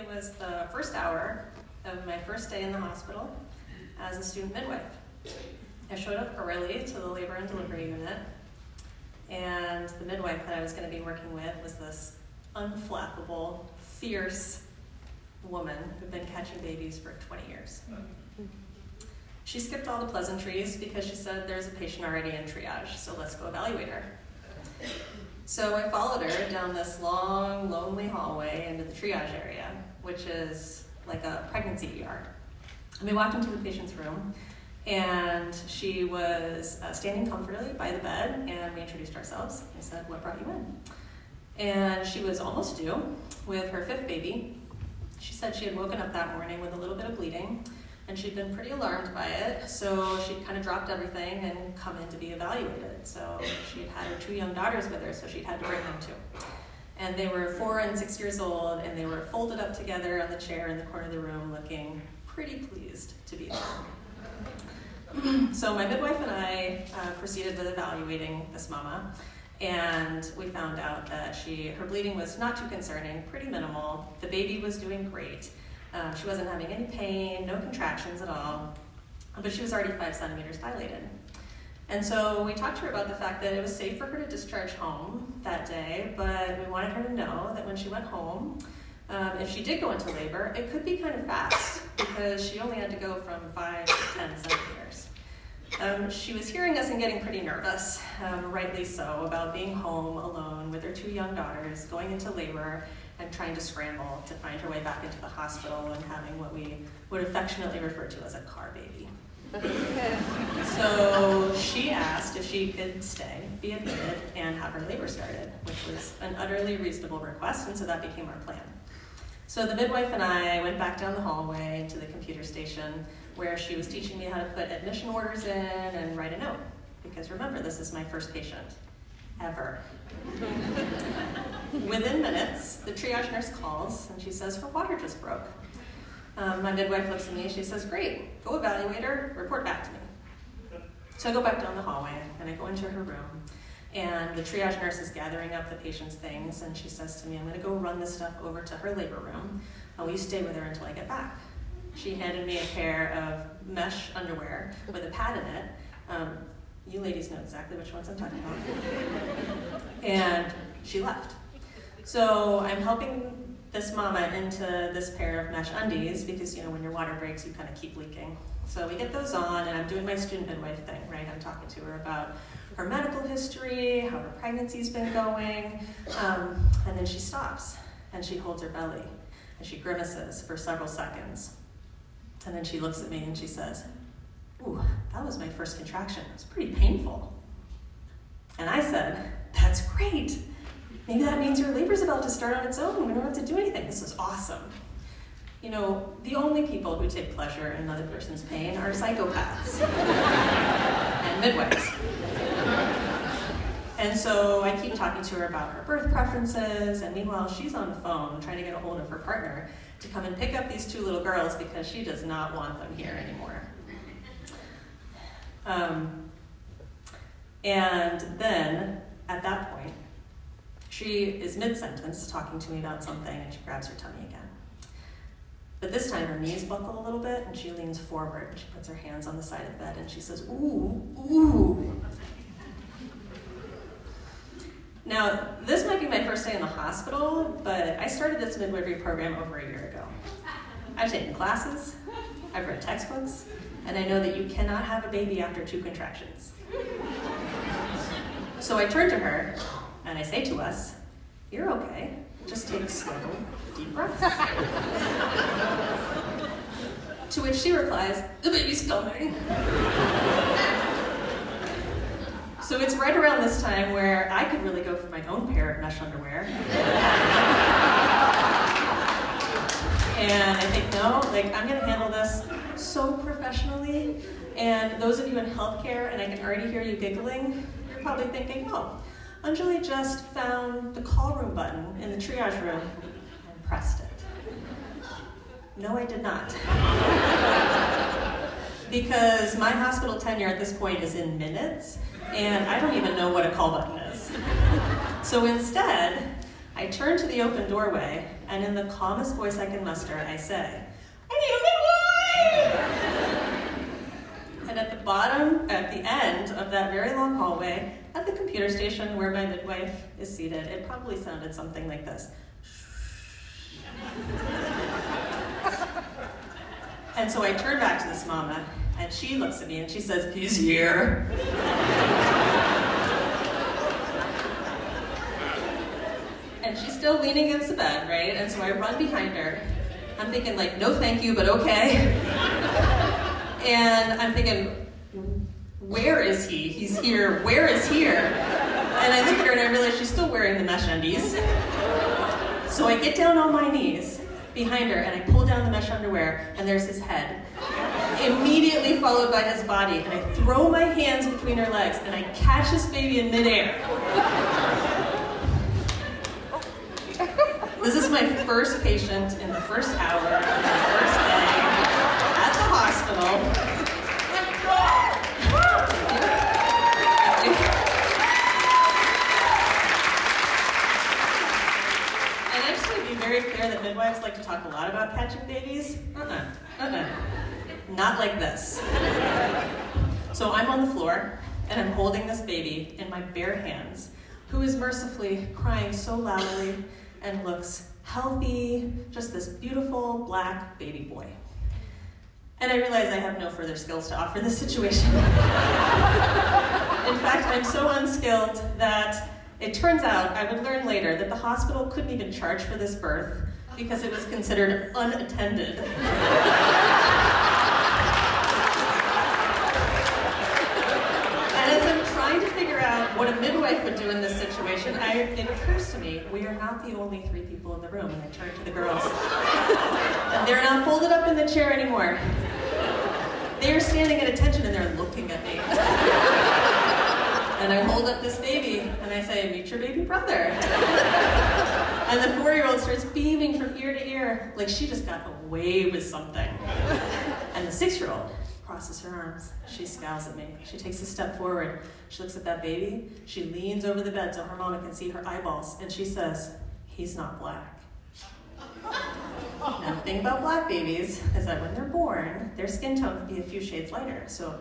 It was the first hour of my first day in the hospital as a student midwife. I showed up early to the labor and delivery unit, and the midwife that I was going to be working with was this unflappable, fierce woman who'd been catching babies for 20 years. She skipped all the pleasantries because she said there's a patient already in triage, so let's go evaluate her. So I followed her down this long, lonely hallway into the triage area, which is like a pregnancy ER. And we walked into the patient's room, and she was uh, standing comfortably by the bed, and we introduced ourselves. I said, What brought you in? And she was almost due with her fifth baby. She said she had woken up that morning with a little bit of bleeding, and she'd been pretty alarmed by it, so she'd kind of dropped everything and come in to be evaluated. So she'd had her two young daughters with her, so she'd had to bring them too. And they were four and six years old, and they were folded up together on the chair in the corner of the room, looking pretty pleased to be there. so my midwife and I uh, proceeded with evaluating this mama, and we found out that she her bleeding was not too concerning, pretty minimal. The baby was doing great. Um, she wasn't having any pain, no contractions at all, but she was already five centimeters dilated. And so we talked to her about the fact that it was safe for her to discharge home that day, but we wanted her to know that when she went home, um, if she did go into labor, it could be kind of fast because she only had to go from 5 to 10 centimeters. Um, she was hearing us and getting pretty nervous, um, rightly so, about being home alone with her two young daughters, going into labor, and trying to scramble to find her way back into the hospital and having what we would affectionately refer to as a car baby. So she asked if she could stay, be admitted, and have her labor started, which was an utterly reasonable request, and so that became our plan. So the midwife and I went back down the hallway to the computer station where she was teaching me how to put admission orders in and write a note. Because remember, this is my first patient ever. Within minutes, the triage nurse calls and she says, Her water just broke. Um, my midwife looks at me and she says, Great, go evaluate her, report back to me. So I go back down the hallway and I go into her room. And the triage nurse is gathering up the patient's things and she says to me, I'm going to go run this stuff over to her labor room. And will you stay with her until I get back? She handed me a pair of mesh underwear with a pad in it. Um, you ladies know exactly which ones I'm talking about. and she left. So I'm helping this mama into this pair of mesh undies because you know when your water breaks you kind of keep leaking. So we get those on and I'm doing my student midwife thing, right? I'm talking to her about her medical history, how her pregnancy's been going, um, and then she stops and she holds her belly and she grimaces for several seconds. And then she looks at me and she says, Ooh, that was my first contraction. It was pretty painful. And I said, That's great. Maybe that means your labor's about to start on its own. We don't have to do anything. This is awesome. You know, the only people who take pleasure in another person's pain are psychopaths and midwives. And so I keep talking to her about her birth preferences, and meanwhile, she's on the phone trying to get a hold of her partner to come and pick up these two little girls because she does not want them here anymore. Um, and then, at that point, she is mid sentence talking to me about something and she grabs her tummy again. But this time her knees buckle a little bit and she leans forward and she puts her hands on the side of the bed and she says, Ooh, ooh. Now, this might be my first day in the hospital, but I started this midwifery program over a year ago. I've taken classes, I've read textbooks, and I know that you cannot have a baby after two contractions. So I turn to her and I say to us, You're okay. Just take slow, deep breaths. to which she replies, The baby's coming. so it's right around this time where I could really go for my own pair of mesh underwear. and I think, no, like I'm gonna handle this so professionally. And those of you in healthcare, and I can already hear you giggling, you're probably thinking, oh, Anjali just found the call room button in the triage room and pressed it. No, I did not. because my hospital tenure at this point is in minutes, and I don't even know what a call button is. So instead, I turn to the open doorway, and in the calmest voice I can muster, I say, I need a midwife! and at the bottom, at the end of that very long hallway, at the computer station where my midwife is seated, it probably sounded something like this. and so I turn back to this mama, and she looks at me and she says, He's here. and she's still leaning against the bed, right? And so I run behind her. I'm thinking, like, no thank you, but okay. and I'm thinking, where is he? He's here. Where is here? And I look at her and I realize she's still wearing the mesh undies. So I get down on my knees behind her and I pull down the mesh underwear and there's his head. Immediately followed by his body. And I throw my hands between her legs and I catch this baby in midair. This is my first patient in the first hour Not like this. So I'm on the floor, and I'm holding this baby in my bare hands, who is mercifully crying so loudly and looks healthy, just this beautiful black baby boy. And I realize I have no further skills to offer this situation. In fact, I'm so unskilled that it turns out, I would learn later, that the hospital couldn't even charge for this birth because it was considered unattended. and as I'm trying to figure out what a midwife would do in this situation, I, it occurs to me we are not the only three people in the room. And I turn to the girls. they're not folded up in the chair anymore. They are standing at attention and they're looking at me. And I hold up this baby and I say, Meet your baby brother. and the four year old starts beaming from ear to ear like she just got away with something. And the six year old crosses her arms. She scowls at me. She takes a step forward. She looks at that baby. She leans over the bed so her mama can see her eyeballs. And she says, He's not black. Now, the thing about black babies is that when they're born, their skin tone can be a few shades lighter. So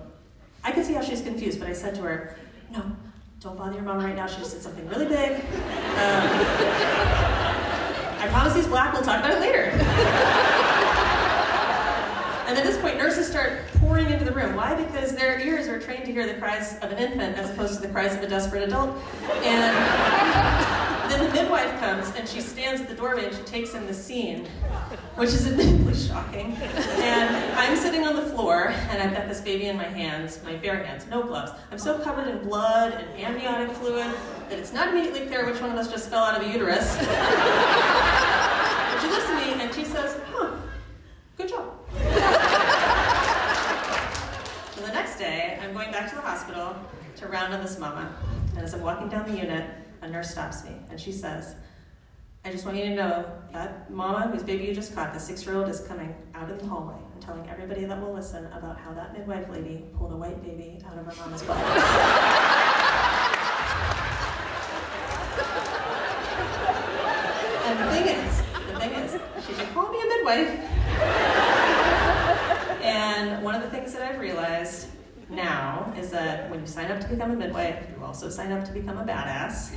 I could see how she's confused, but I said to her, No, don't bother your mom right now. She just did something really big. Um, I promise he's black. We'll talk about it later. And at this point, nurses start pouring into the room. Why? Because their ears are trained to hear the cries of an infant as opposed to the cries of a desperate adult. And then the midwife comes and she stands at the doorway and she takes in the scene, which is admittedly shocking. And I'm sitting on the floor and I've got this baby in my hands, my bare hands, no gloves. I'm so covered in blood and amniotic fluid that it's not immediately clear which one of us just fell out of a uterus. But she looks at me and she says, huh, good job. So the next day, I'm going back to the hospital to round on this mama. And as I'm walking down the unit, a nurse stops me and she says, I just want you to know that mama, whose baby you just caught, the six year old, is coming out in the hallway and telling everybody that will listen about how that midwife lady pulled a white baby out of her mama's butt. and the thing is, the thing is, she did call me a midwife. And one of the things that I've realized now is when you sign up to become a midwife, you also sign up to become a badass.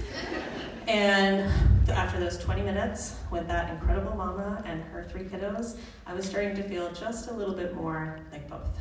And after those 20 minutes with that incredible mama and her three kiddos, I was starting to feel just a little bit more like both.